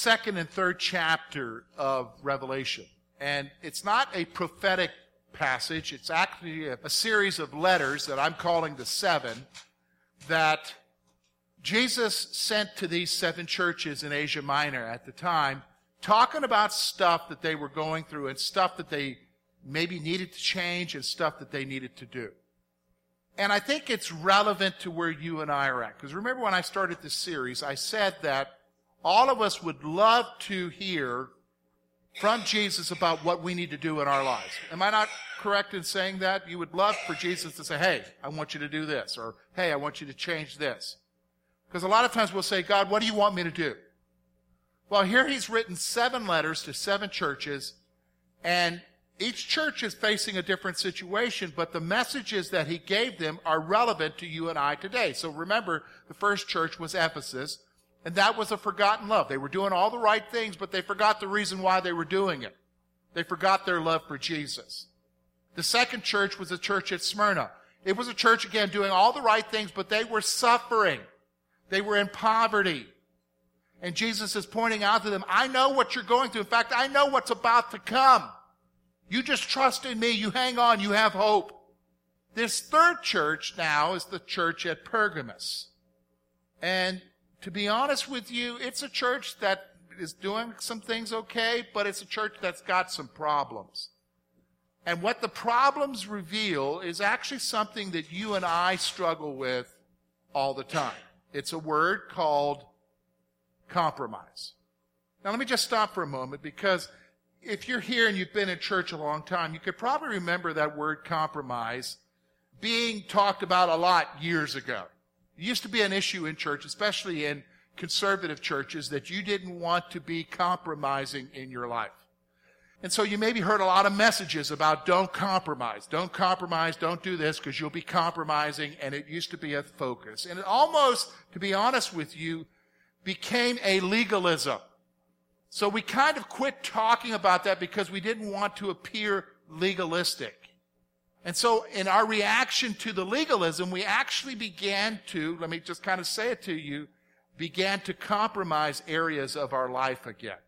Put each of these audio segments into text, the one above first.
second and third chapter of Revelation. And it's not a prophetic passage. It's actually a, a, series of letters that I'm calling the seven that Jesus sent to these seven churches in Asia Minor at the time, talking about stuff that they were going through and stuff that they maybe needed to change and stuff that they needed to do. And I think it's relevant to where you and I are at. Because remember when I started this series, I said that all of us would love to hear from Jesus about what we need to do in our lives. Am I not correct in saying that? You would love for Jesus to say, hey, I want you to do this, or hey, I want you to change this. Because a lot of times we'll say, God, what do you want me to do? Well, here he's written seven letters to seven churches, and each church is facing a different situation, but the messages that he gave them are relevant to you and I today. So remember, the first church was Ephesus. And that was a forgotten love. They were doing all the right things, but they forgot the reason why they were doing it. They forgot their love for Jesus. The second church was the church at Smyrna. It was a church, again, doing all the right things, but they were suffering. They were in poverty. And Jesus is pointing out to them, I know what you're going through. In fact, I know what's about to come. You just trust in me. You hang on. You have hope. This third church now is the church at Pergamus. And to be honest with you, it's a church that is doing some things okay, but it's a church that's got some problems. And what the problems reveal is actually something that you and I struggle with all the time. It's a word called compromise. Now let me just stop for a moment because if you're here and you've been in church a long time, you could probably remember that word compromise being talked about a lot years ago. It used to be an issue in church, especially in conservative churches, that you didn't want to be compromising in your life. And so you maybe heard a lot of messages about don't compromise, don't compromise, don't do this because you'll be compromising, and it used to be a focus. And it almost, to be honest with you, became a legalism. So we kind of quit talking about that because we didn't want to appear legalistic. And so in our reaction to the legalism, we actually began to, let me just kind of say it to you, began to compromise areas of our life again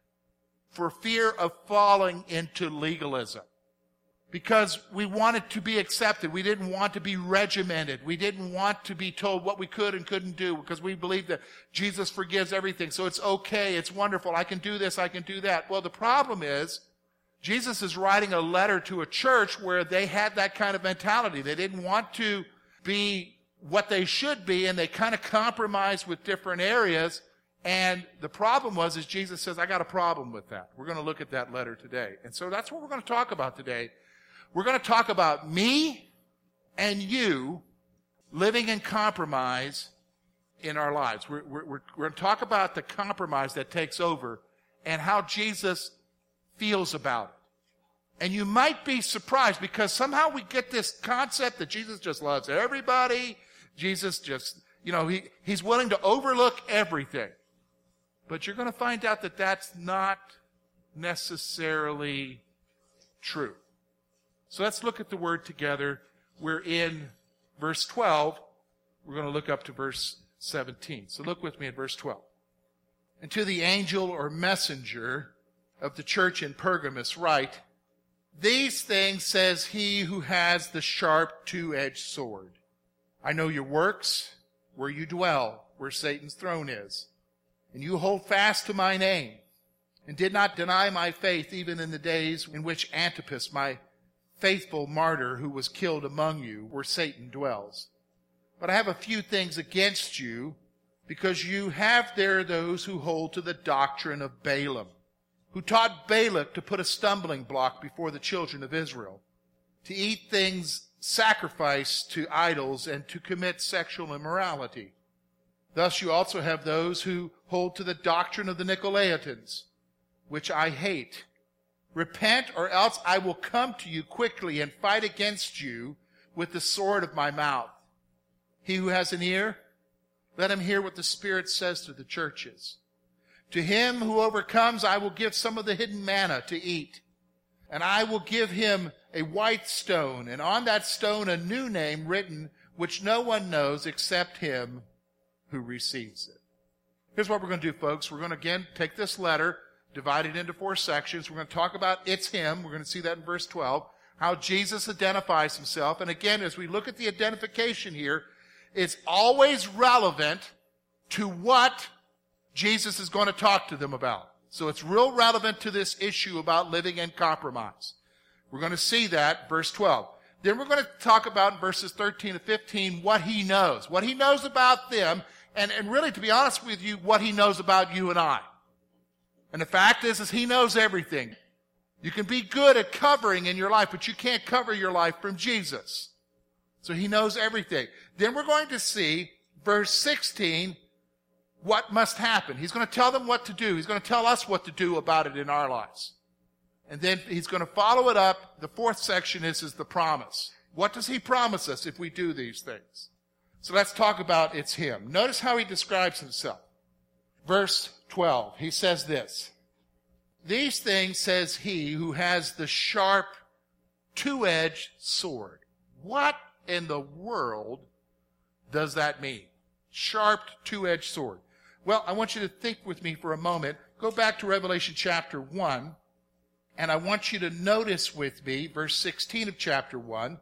for fear of falling into legalism. Because we wanted to be accepted. We didn't want to be regimented. We didn't want to be told what we could and couldn't do because we believe that Jesus forgives everything. So it's okay. It's wonderful. I can do this. I can do that. Well, the problem is Jesus is writing a letter to a church where they had that kind of mentality. They didn't want to be what they should be, and they kind of compromised with different areas. And the problem was, is Jesus says, I got a problem with that. We're going to look at that letter today. And so that's what we're going to talk about today. We're going to talk about me and you living in compromise in our lives. We're, we're, we're, going to talk about the compromise that takes over and how Jesus feels about it. And you might be surprised because somehow we get this concept that Jesus just loves everybody. Jesus just, you know, he, he's willing to overlook everything. But you're going to find out that that's not necessarily true. So let's look at the word together. We're in verse 12. We're going to look up to verse 17. So look with me at verse 12. And to the angel or messenger of the church in Pergamus write, These things says he who has the sharp two-edged sword. I know your works, where you dwell, where Satan's throne is. And you hold fast to my name, and did not deny my faith even in the days in which Antipas, my faithful martyr who was killed among you, where Satan dwells. But I have a few things against you, because you have there those who hold to the doctrine of Balaam who taught Balak to put a stumbling block before the children of Israel, to eat things sacrificed to idols, and to commit sexual immorality. Thus you also have those who hold to the doctrine of the Nicolaitans, which I hate. Repent or else I will come to you quickly and fight against you with the sword of my mouth. He who has an ear, let him hear what the Spirit says to the churches. To him who overcomes, I will give some of the hidden manna to eat. And I will give him a white stone, and on that stone a new name written, which no one knows except him who receives it. Here's what we're going to do, folks. We're going to again take this letter, divide it into four sections. We're going to talk about it's him. We're going to see that in verse 12. How Jesus identifies himself. And again, as we look at the identification here, it's always relevant to what Jesus is going to talk to them about. So it's real relevant to this issue about living in compromise. We're going to see that, verse 12. Then we're going to talk about in verses 13 to 15 what he knows, what he knows about them, and, and really, to be honest with you, what he knows about you and I. And the fact is, is he knows everything. You can be good at covering in your life, but you can't cover your life from Jesus. So he knows everything. Then we're going to see verse 16, what must happen. He's going to tell them what to do. He's going to tell us what to do about it in our lives. And then he's going to follow it up. The fourth section is, is the promise. What does he promise us if we do these things? So let's talk about it's him. Notice how he describes himself. Verse 12, he says this. These things says he who has the sharp two-edged sword. What in the world does that mean? Sharp two-edged sword. Well, I want you to think with me for a moment. Go back to Revelation chapter 1, and I want you to notice with me verse 16 of chapter 1.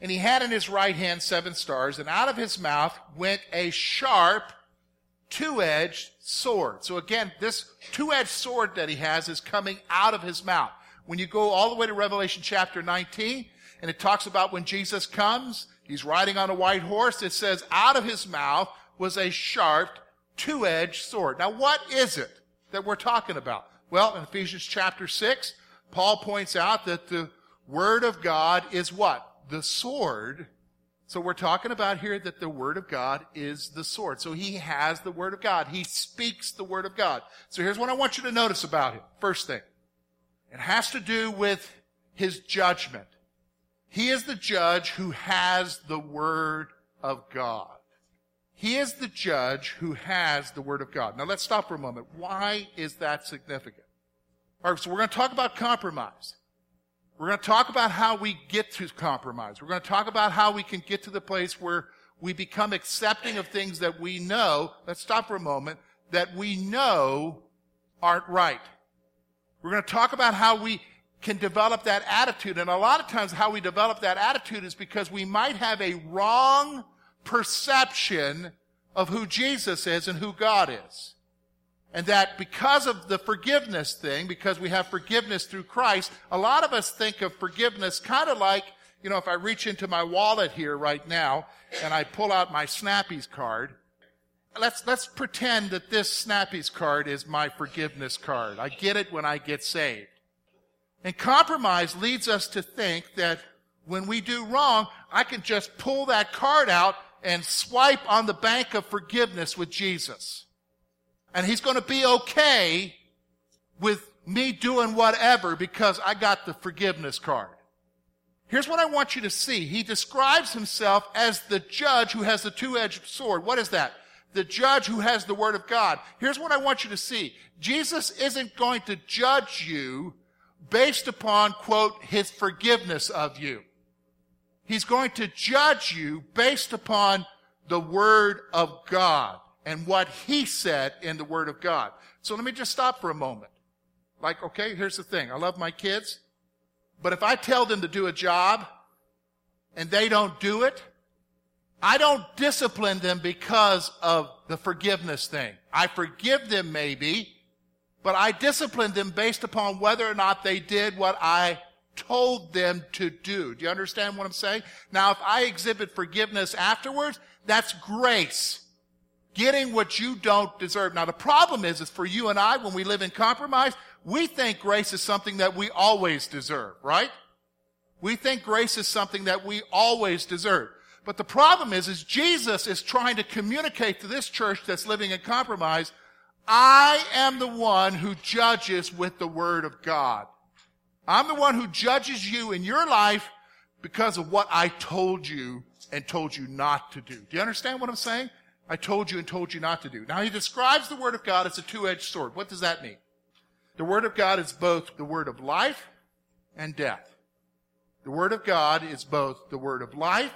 And he had in his right hand seven stars, and out of his mouth went a sharp two-edged sword. So again, this two-edged sword that he has is coming out of his mouth. When you go all the way to Revelation chapter 19, and it talks about when Jesus comes, he's riding on a white horse, it says out of his mouth was a sharp two-edged sword. Now what is it that we're talking about? Well, in Ephesians chapter 6, Paul points out that the word of God is what? The sword so we're talking about here that the Word of God is the sword. So he has the Word of God. He speaks the Word of God. So here's what I want you to notice about him. First thing. It has to do with his judgment. He is the judge who has the Word of God. He is the judge who has the Word of God. Now let's stop for a moment. Why is that significant? All right, so we're going to talk about compromise. We're going to talk about how we get to compromise. We're going to talk about how we can get to the place where we become accepting of things that we know, let's stop for a moment, that we know aren't right. We're going to talk about how we can develop that attitude. And a lot of times how we develop that attitude is because we might have a wrong perception of who Jesus is and who God is. And that because of the forgiveness thing, because we have forgiveness through Christ, a lot of us think of forgiveness kind of like, you know, if I reach into my wallet here right now and I pull out my Snappies card, let's, let's pretend that this Snappies card is my forgiveness card. I get it when I get saved. And compromise leads us to think that when we do wrong, I can just pull that card out and swipe on the bank of forgiveness with Jesus and he's going to be okay with me doing whatever because I got the forgiveness card. Here's what I want you to see. He describes himself as the judge who has the two-edged sword. What is that? The judge who has the word of God. Here's what I want you to see. Jesus isn't going to judge you based upon, quote, his forgiveness of you. He's going to judge you based upon the word of God and what he said in the Word of God. So let me just stop for a moment. Like, okay, here's the thing. I love my kids, but if I tell them to do a job and they don't do it, I don't discipline them because of the forgiveness thing. I forgive them maybe, but I discipline them based upon whether or not they did what I told them to do. Do you understand what I'm saying? Now, if I exhibit forgiveness afterwards, that's grace getting what you don't deserve. Now the problem is, is for you and I, when we live in compromise, we think grace is something that we always deserve, right? We think grace is something that we always deserve. But the problem is, is Jesus is trying to communicate to this church that's living in compromise, I am the one who judges with the word of God. I'm the one who judges you in your life because of what I told you and told you not to do. Do you understand what I'm saying? I told you and told you not to do. Now he describes the Word of God as a two-edged sword. What does that mean? The Word of God is both the Word of life and death. The Word of God is both the Word of life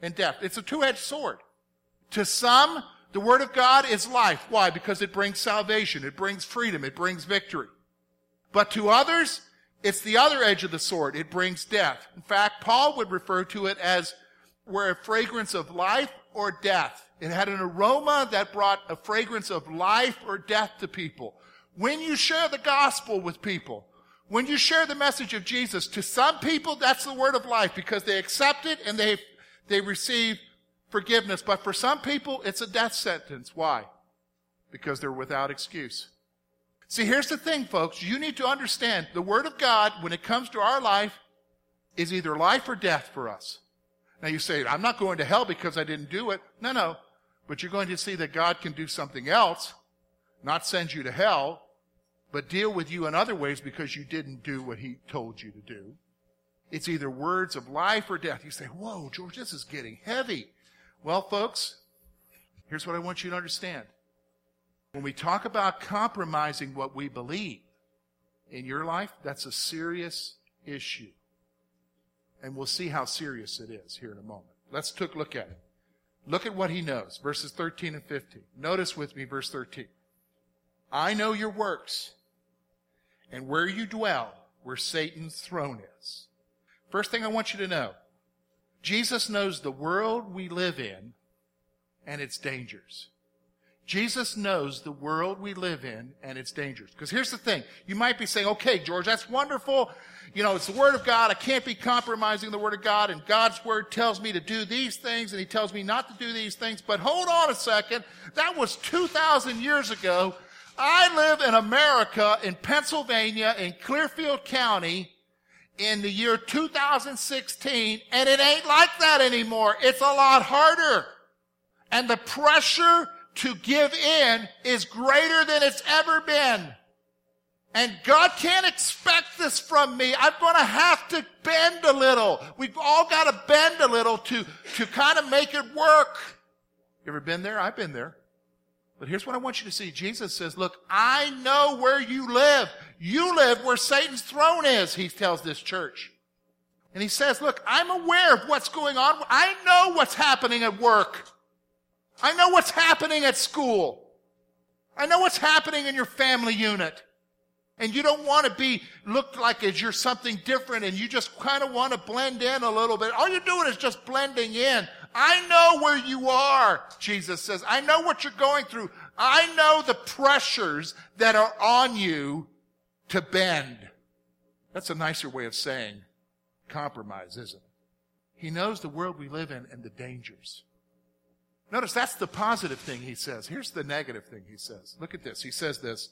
and death. It's a two-edged sword. To some, the Word of God is life. Why? Because it brings salvation. It brings freedom. It brings victory. But to others, it's the other edge of the sword. It brings death. In fact, Paul would refer to it as where a fragrance of life or death. It had an aroma that brought a fragrance of life or death to people. When you share the gospel with people, when you share the message of Jesus, to some people, that's the word of life because they accept it and they, they receive forgiveness. But for some people, it's a death sentence. Why? Because they're without excuse. See, here's the thing, folks. You need to understand the Word of God, when it comes to our life, is either life or death for us. Now you say, I'm not going to hell because I didn't do it. No, no. But you're going to see that God can do something else, not send you to hell, but deal with you in other ways because you didn't do what He told you to do. It's either words of life or death. You say, whoa, George, this is getting heavy. Well, folks, here's what I want you to understand. When we talk about compromising what we believe in your life, that's a serious issue. And we'll see how serious it is here in a moment. Let's take a look at it. Look at what he knows, verses 13 and 15. Notice with me verse 13. I know your works and where you dwell, where Satan's throne is. First thing I want you to know, Jesus knows the world we live in and its dangers. Jesus knows the world we live in and its dangers. Because here's the thing. You might be saying, okay, George, that's wonderful. You know, it's the Word of God. I can't be compromising the Word of God. And God's Word tells me to do these things and He tells me not to do these things. But hold on a second. That was 2,000 years ago. I live in America, in Pennsylvania, in Clearfield County, in the year 2016, and it ain't like that anymore. It's a lot harder. And the pressure to give in is greater than it's ever been. And God can't expect this from me. I'm going to have to bend a little. We've all got to bend a little to, to kind of make it work. You ever been there? I've been there. But here's what I want you to see. Jesus says, look, I know where you live. You live where Satan's throne is, he tells this church. And he says, look, I'm aware of what's going on. I know what's happening at work. I know what's happening at school. I know what's happening in your family unit. And you don't want to be looked like as you're something different and you just kind of want to blend in a little bit. All you're doing is just blending in. I know where you are, Jesus says. I know what you're going through. I know the pressures that are on you to bend. That's a nicer way of saying compromise, isn't it? He knows the world we live in and the dangers. Notice that's the positive thing he says. Here's the negative thing he says. Look at this. He says this.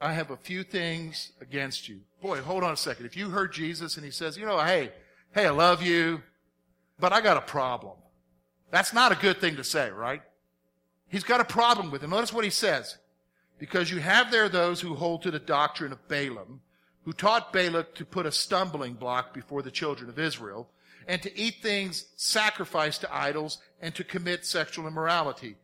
I have a few things against you. Boy, hold on a second. If you heard Jesus and he says, you know, hey, hey, I love you, but I got a problem. That's not a good thing to say, right? He's got a problem with him. Notice what he says. Because you have there those who hold to the doctrine of Balaam, who taught Balak to put a stumbling block before the children of Israel, and to eat things sacrificed to idols, and to commit sexual immorality.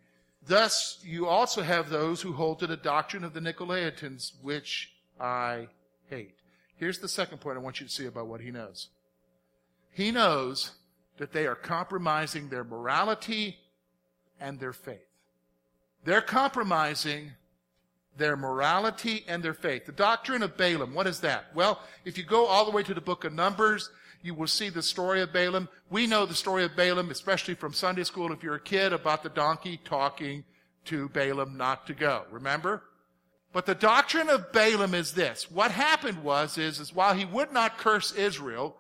Thus, you also have those who hold to the doctrine of the Nicolaitans, which I hate. Here's the second point I want you to see about what he knows. He knows that they are compromising their morality and their faith. They're compromising their morality and their faith. The doctrine of Balaam, what is that? Well, if you go all the way to the book of Numbers, you will see the story of Balaam. We know the story of Balaam, especially from Sunday school if you're a kid, about the donkey talking to Balaam not to go. Remember? But the doctrine of Balaam is this. What happened was, is, is while he would not curse Israel,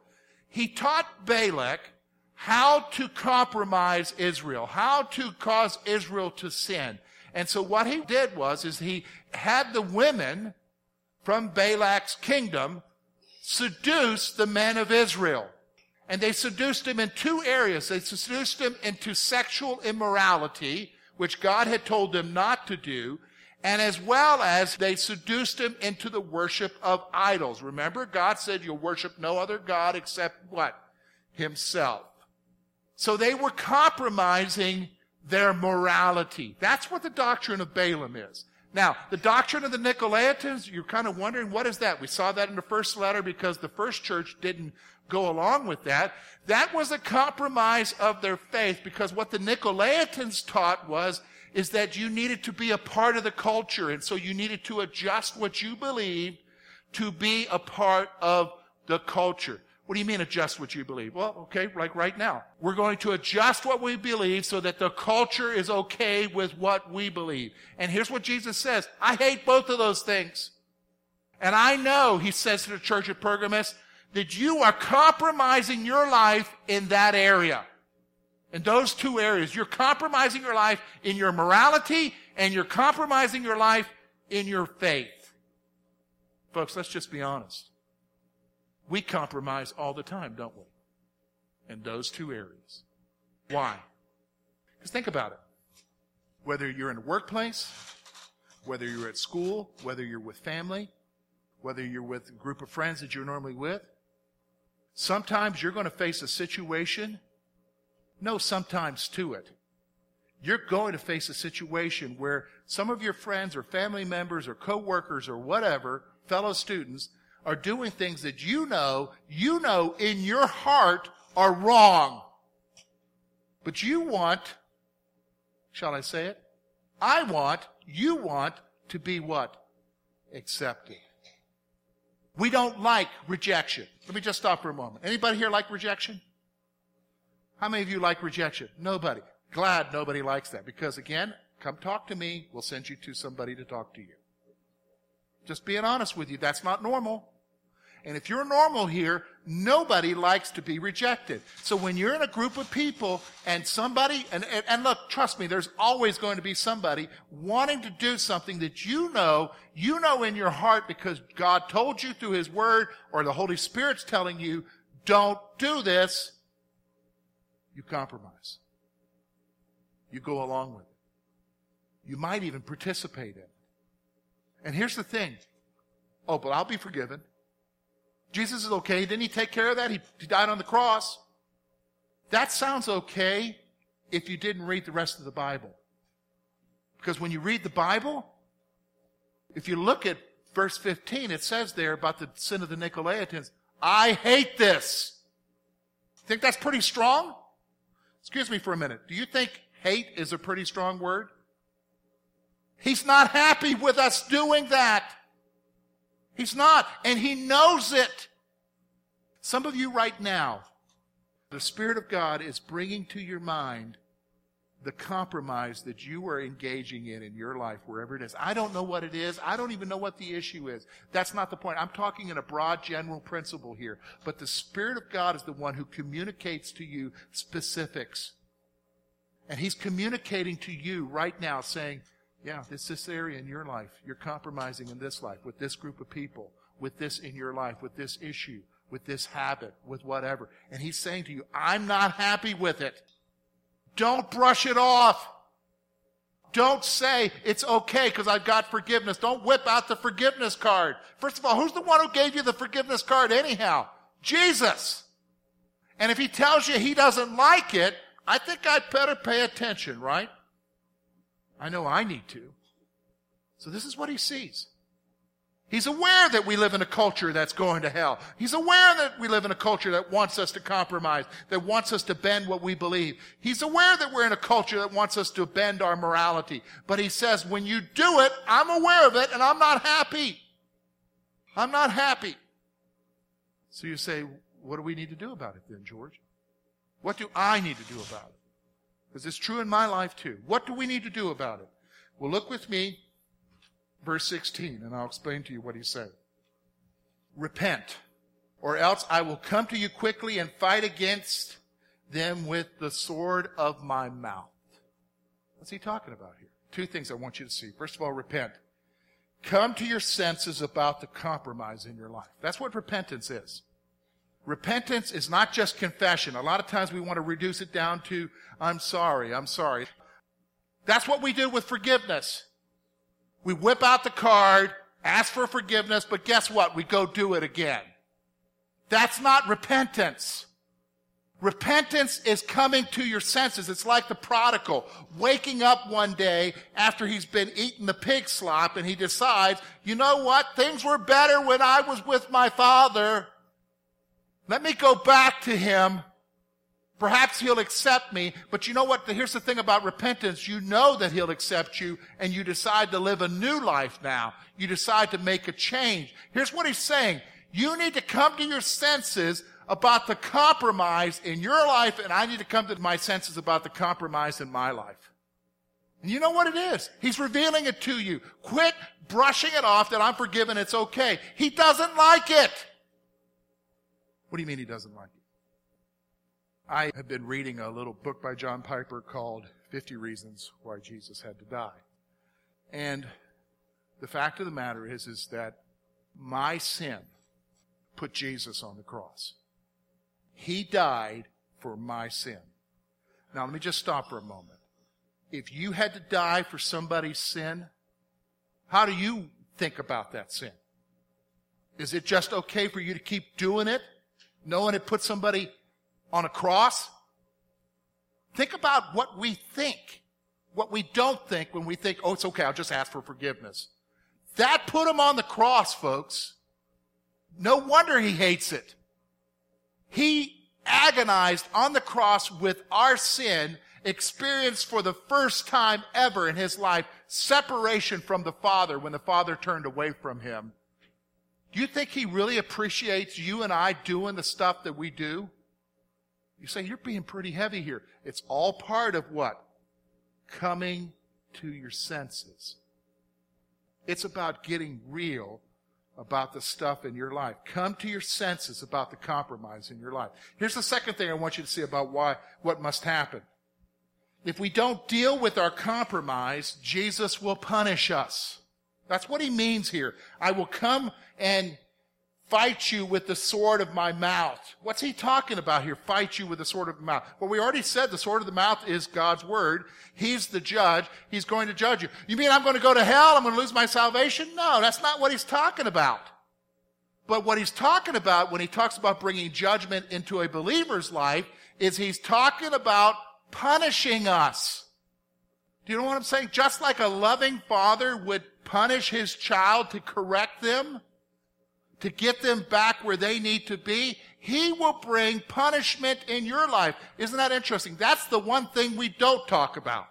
he taught Balak how to compromise Israel, how to cause Israel to sin. And so what he did was, is he had the women from Balak's kingdom seduce the men of Israel. And they seduced him in two areas. They seduced him into sexual immorality, which God had told them not to do. And as well as they seduced him into the worship of idols. Remember, God said you'll worship no other God except what? Himself. So they were compromising their morality. That's what the doctrine of Balaam is. Now, the doctrine of the Nicolaitans, you're kind of wondering, what is that? We saw that in the first letter because the first church didn't go along with that. That was a compromise of their faith because what the Nicolaitans taught was, is that you needed to be a part of the culture. And so you needed to adjust what you believed to be a part of the culture. What do you mean adjust what you believe? Well, okay, like right now. We're going to adjust what we believe so that the culture is okay with what we believe. And here's what Jesus says. I hate both of those things. And I know, he says to the church at Pergamos, that you are compromising your life in that area. In those two areas. You're compromising your life in your morality and you're compromising your life in your faith. Folks, let's just be honest. We compromise all the time, don't we? In those two areas. Why? Because think about it. Whether you're in a workplace, whether you're at school, whether you're with family, whether you're with a group of friends that you're normally with, sometimes you're going to face a situation. No, sometimes to it. You're going to face a situation where some of your friends or family members or coworkers or whatever, fellow students, are doing things that you know, you know in your heart are wrong. But you want, shall I say it? I want, you want to be what? Accepting. We don't like rejection. Let me just stop for a moment. Anybody here like rejection? How many of you like rejection? Nobody. Glad nobody likes that because again, come talk to me. We'll send you to somebody to talk to you. Just being honest with you, that's not normal. And if you're normal here, nobody likes to be rejected. So when you're in a group of people and somebody, and, and, and, look, trust me, there's always going to be somebody wanting to do something that you know, you know in your heart because God told you through His Word or the Holy Spirit's telling you, don't do this. You compromise. You go along with it. You might even participate in it. And here's the thing. Oh, but I'll be forgiven. Jesus is okay. Didn't he take care of that? He, he died on the cross. That sounds okay if you didn't read the rest of the Bible. Because when you read the Bible, if you look at verse 15, it says there about the sin of the Nicolaitans, I hate this. Think that's pretty strong? Excuse me for a minute. Do you think hate is a pretty strong word? He's not happy with us doing that. He's not, and he knows it. Some of you right now, the Spirit of God is bringing to your mind the compromise that you are engaging in in your life, wherever it is. I don't know what it is. I don't even know what the issue is. That's not the point. I'm talking in a broad general principle here. But the Spirit of God is the one who communicates to you specifics. And He's communicating to you right now saying, yeah, it's this area in your life. You're compromising in this life, with this group of people, with this in your life, with this issue, with this habit, with whatever. And he's saying to you, I'm not happy with it. Don't brush it off. Don't say it's okay because I've got forgiveness. Don't whip out the forgiveness card. First of all, who's the one who gave you the forgiveness card anyhow? Jesus. And if he tells you he doesn't like it, I think I'd better pay attention, right? I know I need to. So this is what he sees. He's aware that we live in a culture that's going to hell. He's aware that we live in a culture that wants us to compromise, that wants us to bend what we believe. He's aware that we're in a culture that wants us to bend our morality. But he says, when you do it, I'm aware of it and I'm not happy. I'm not happy. So you say, what do we need to do about it then, George? What do I need to do about it? Because it's true in my life too. What do we need to do about it? Well, look with me, verse 16, and I'll explain to you what he said. Repent, or else I will come to you quickly and fight against them with the sword of my mouth. What's he talking about here? Two things I want you to see. First of all, repent. Come to your senses about the compromise in your life. That's what repentance is. Repentance is not just confession. A lot of times we want to reduce it down to, I'm sorry, I'm sorry. That's what we do with forgiveness. We whip out the card, ask for forgiveness, but guess what? We go do it again. That's not repentance. Repentance is coming to your senses. It's like the prodigal waking up one day after he's been eating the pig slop and he decides, you know what? Things were better when I was with my father. Let me go back to him. Perhaps he'll accept me. But you know what? Here's the thing about repentance. You know that he'll accept you and you decide to live a new life now. You decide to make a change. Here's what he's saying. You need to come to your senses about the compromise in your life, and I need to come to my senses about the compromise in my life. And you know what it is? He's revealing it to you. Quit brushing it off that I'm forgiven, it's okay. He doesn't like it. What do you mean he doesn't like it? I have been reading a little book by John Piper called 50 Reasons Why Jesus Had to Die. And the fact of the matter is, is that my sin put Jesus on the cross. He died for my sin. Now, let me just stop for a moment. If you had to die for somebody's sin, how do you think about that sin? Is it just okay for you to keep doing it, knowing it put somebody on a cross? Think about what we think, what we don't think when we think, oh, it's okay, I'll just ask for forgiveness. That put him on the cross, folks. No wonder he hates it. He agonized on the cross with our sin, experienced for the first time ever in his life separation from the Father when the Father turned away from him. Do you think he really appreciates you and I doing the stuff that we do? You say, you're being pretty heavy here. It's all part of what? Coming to your senses. It's about getting real about the stuff in your life. Come to your senses about the compromise in your life. Here's the second thing I want you to see about why, what must happen. If we don't deal with our compromise, Jesus will punish us. That's what he means here. I will come and fight you with the sword of my mouth. What's he talking about here? Fight you with the sword of the mouth. Well, we already said the sword of the mouth is God's word. He's the judge. He's going to judge you. You mean I'm going to go to hell? I'm going to lose my salvation? No, that's not what he's talking about. But what he's talking about when he talks about bringing judgment into a believer's life is he's talking about punishing us. Do you know what I'm saying? Just like a loving father would punish his child to correct them, to get them back where they need to be, He will bring punishment in your life. Isn't that interesting? That's the one thing we don't talk about.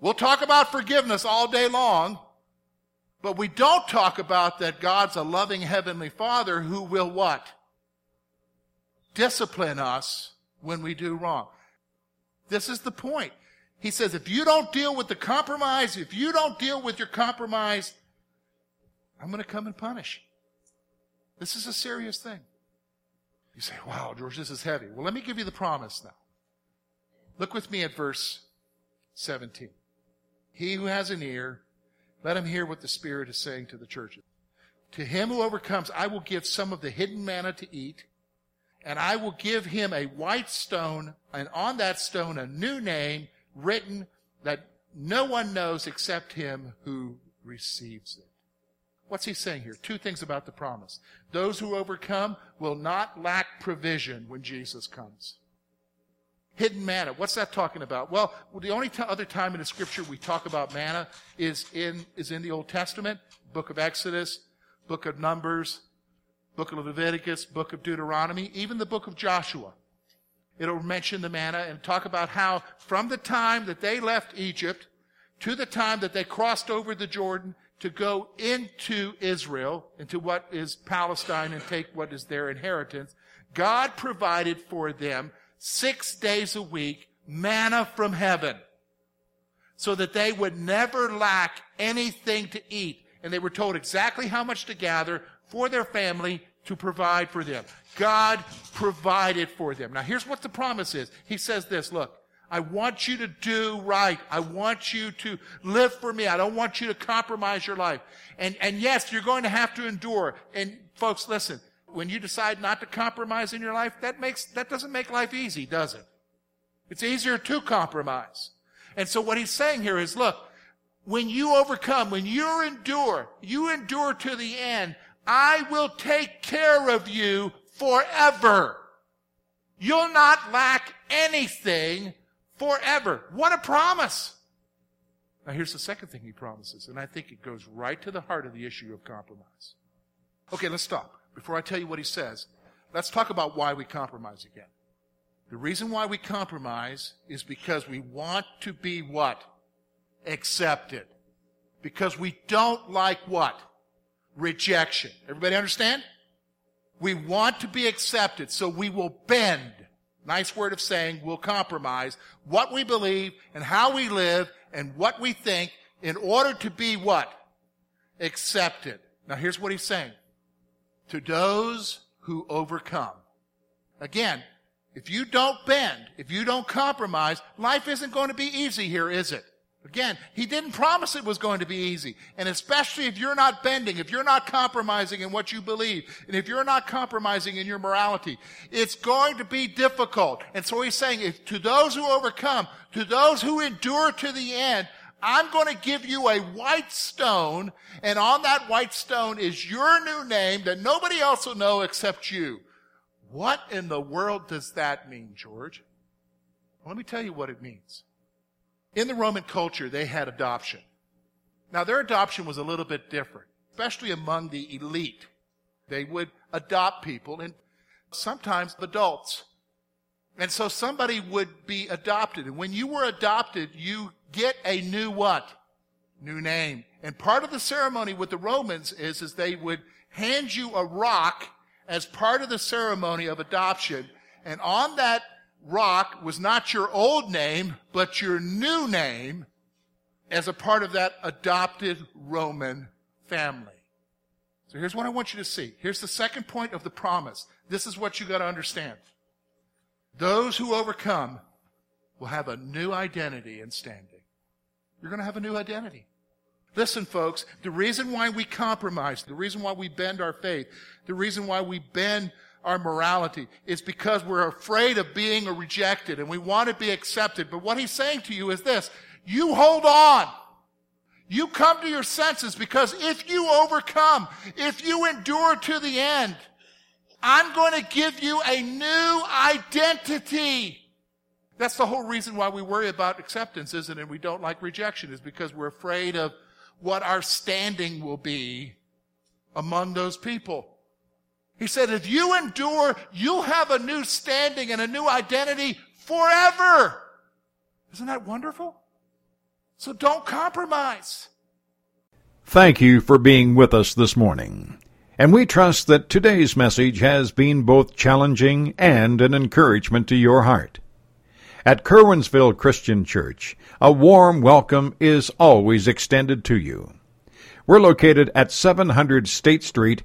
We'll talk about forgiveness all day long, but we don't talk about that God's a loving heavenly father who will what? Discipline us when we do wrong. This is the point. He says, if you don't deal with the compromise, if you don't deal with your compromise, I'm going to come and punish. This is a serious thing. You say, wow, George, this is heavy. Well, let me give you the promise now. Look with me at verse 17. He who has an ear, let him hear what the Spirit is saying to the churches. To him who overcomes, I will give some of the hidden manna to eat, and I will give him a white stone, and on that stone a new name written that no one knows except him who receives it. What's he saying here? Two things about the promise. Those who overcome will not lack provision when Jesus comes. Hidden manna. What's that talking about? Well, the only t- other time in the scripture we talk about manna is in, is in the Old Testament, book of Exodus, book of Numbers, book of Leviticus, book of Deuteronomy, even the book of Joshua. It'll mention the manna and talk about how from the time that they left Egypt to the time that they crossed over the Jordan to go into Israel, into what is Palestine and take what is their inheritance, God provided for them six days a week manna from heaven so that they would never lack anything to eat. And they were told exactly how much to gather for their family to provide for them. God provided for them. Now here's what the promise is. He says this, look, I want you to do right. I want you to live for me. I don't want you to compromise your life. And, and yes, you're going to have to endure. And folks, listen, when you decide not to compromise in your life, that makes, that doesn't make life easy, does it? It's easier to compromise. And so what he's saying here is, look, when you overcome, when you endure, you endure to the end, I will take care of you forever. You'll not lack anything forever. What a promise. Now here's the second thing he promises, and I think it goes right to the heart of the issue of compromise. Okay, let's stop. Before I tell you what he says, let's talk about why we compromise again. The reason why we compromise is because we want to be what? Accepted. Because we don't like what? Rejection. Everybody understand? We want to be accepted, so we will bend. Nice word of saying we'll compromise what we believe and how we live and what we think in order to be what? Accepted. Now here's what he's saying. To those who overcome. Again, if you don't bend, if you don't compromise, life isn't going to be easy here, is it? Again, he didn't promise it was going to be easy. And especially if you're not bending, if you're not compromising in what you believe, and if you're not compromising in your morality, it's going to be difficult. And so he's saying, if, to those who overcome, to those who endure to the end, I'm going to give you a white stone, and on that white stone is your new name that nobody else will know except you. What in the world does that mean, George? Let me tell you what it means. In the Roman culture, they had adoption. Now, their adoption was a little bit different, especially among the elite. They would adopt people, and sometimes adults. And so somebody would be adopted. And when you were adopted, you get a new what? New name. And part of the ceremony with the Romans is, is they would hand you a rock as part of the ceremony of adoption. And on that rock was not your old name, but your new name as a part of that adopted Roman family. So here's what I want you to see. Here's the second point of the promise. This is what you got to understand. Those who overcome will have a new identity and standing. You're going to have a new identity. Listen, folks, the reason why we compromise, the reason why we bend our faith, the reason why we bend our morality is because we're afraid of being rejected and we want to be accepted. But what he's saying to you is this, you hold on. You come to your senses because if you overcome, if you endure to the end, I'm going to give you a new identity. That's the whole reason why we worry about acceptance, isn't it? And we don't like rejection is because we're afraid of what our standing will be among those people. He said, if you endure, you'll have a new standing and a new identity forever. Isn't that wonderful? So don't compromise. Thank you for being with us this morning. And we trust that today's message has been both challenging and an encouragement to your heart. At Curwensville Christian Church, a warm welcome is always extended to you. We're located at 700 State Street,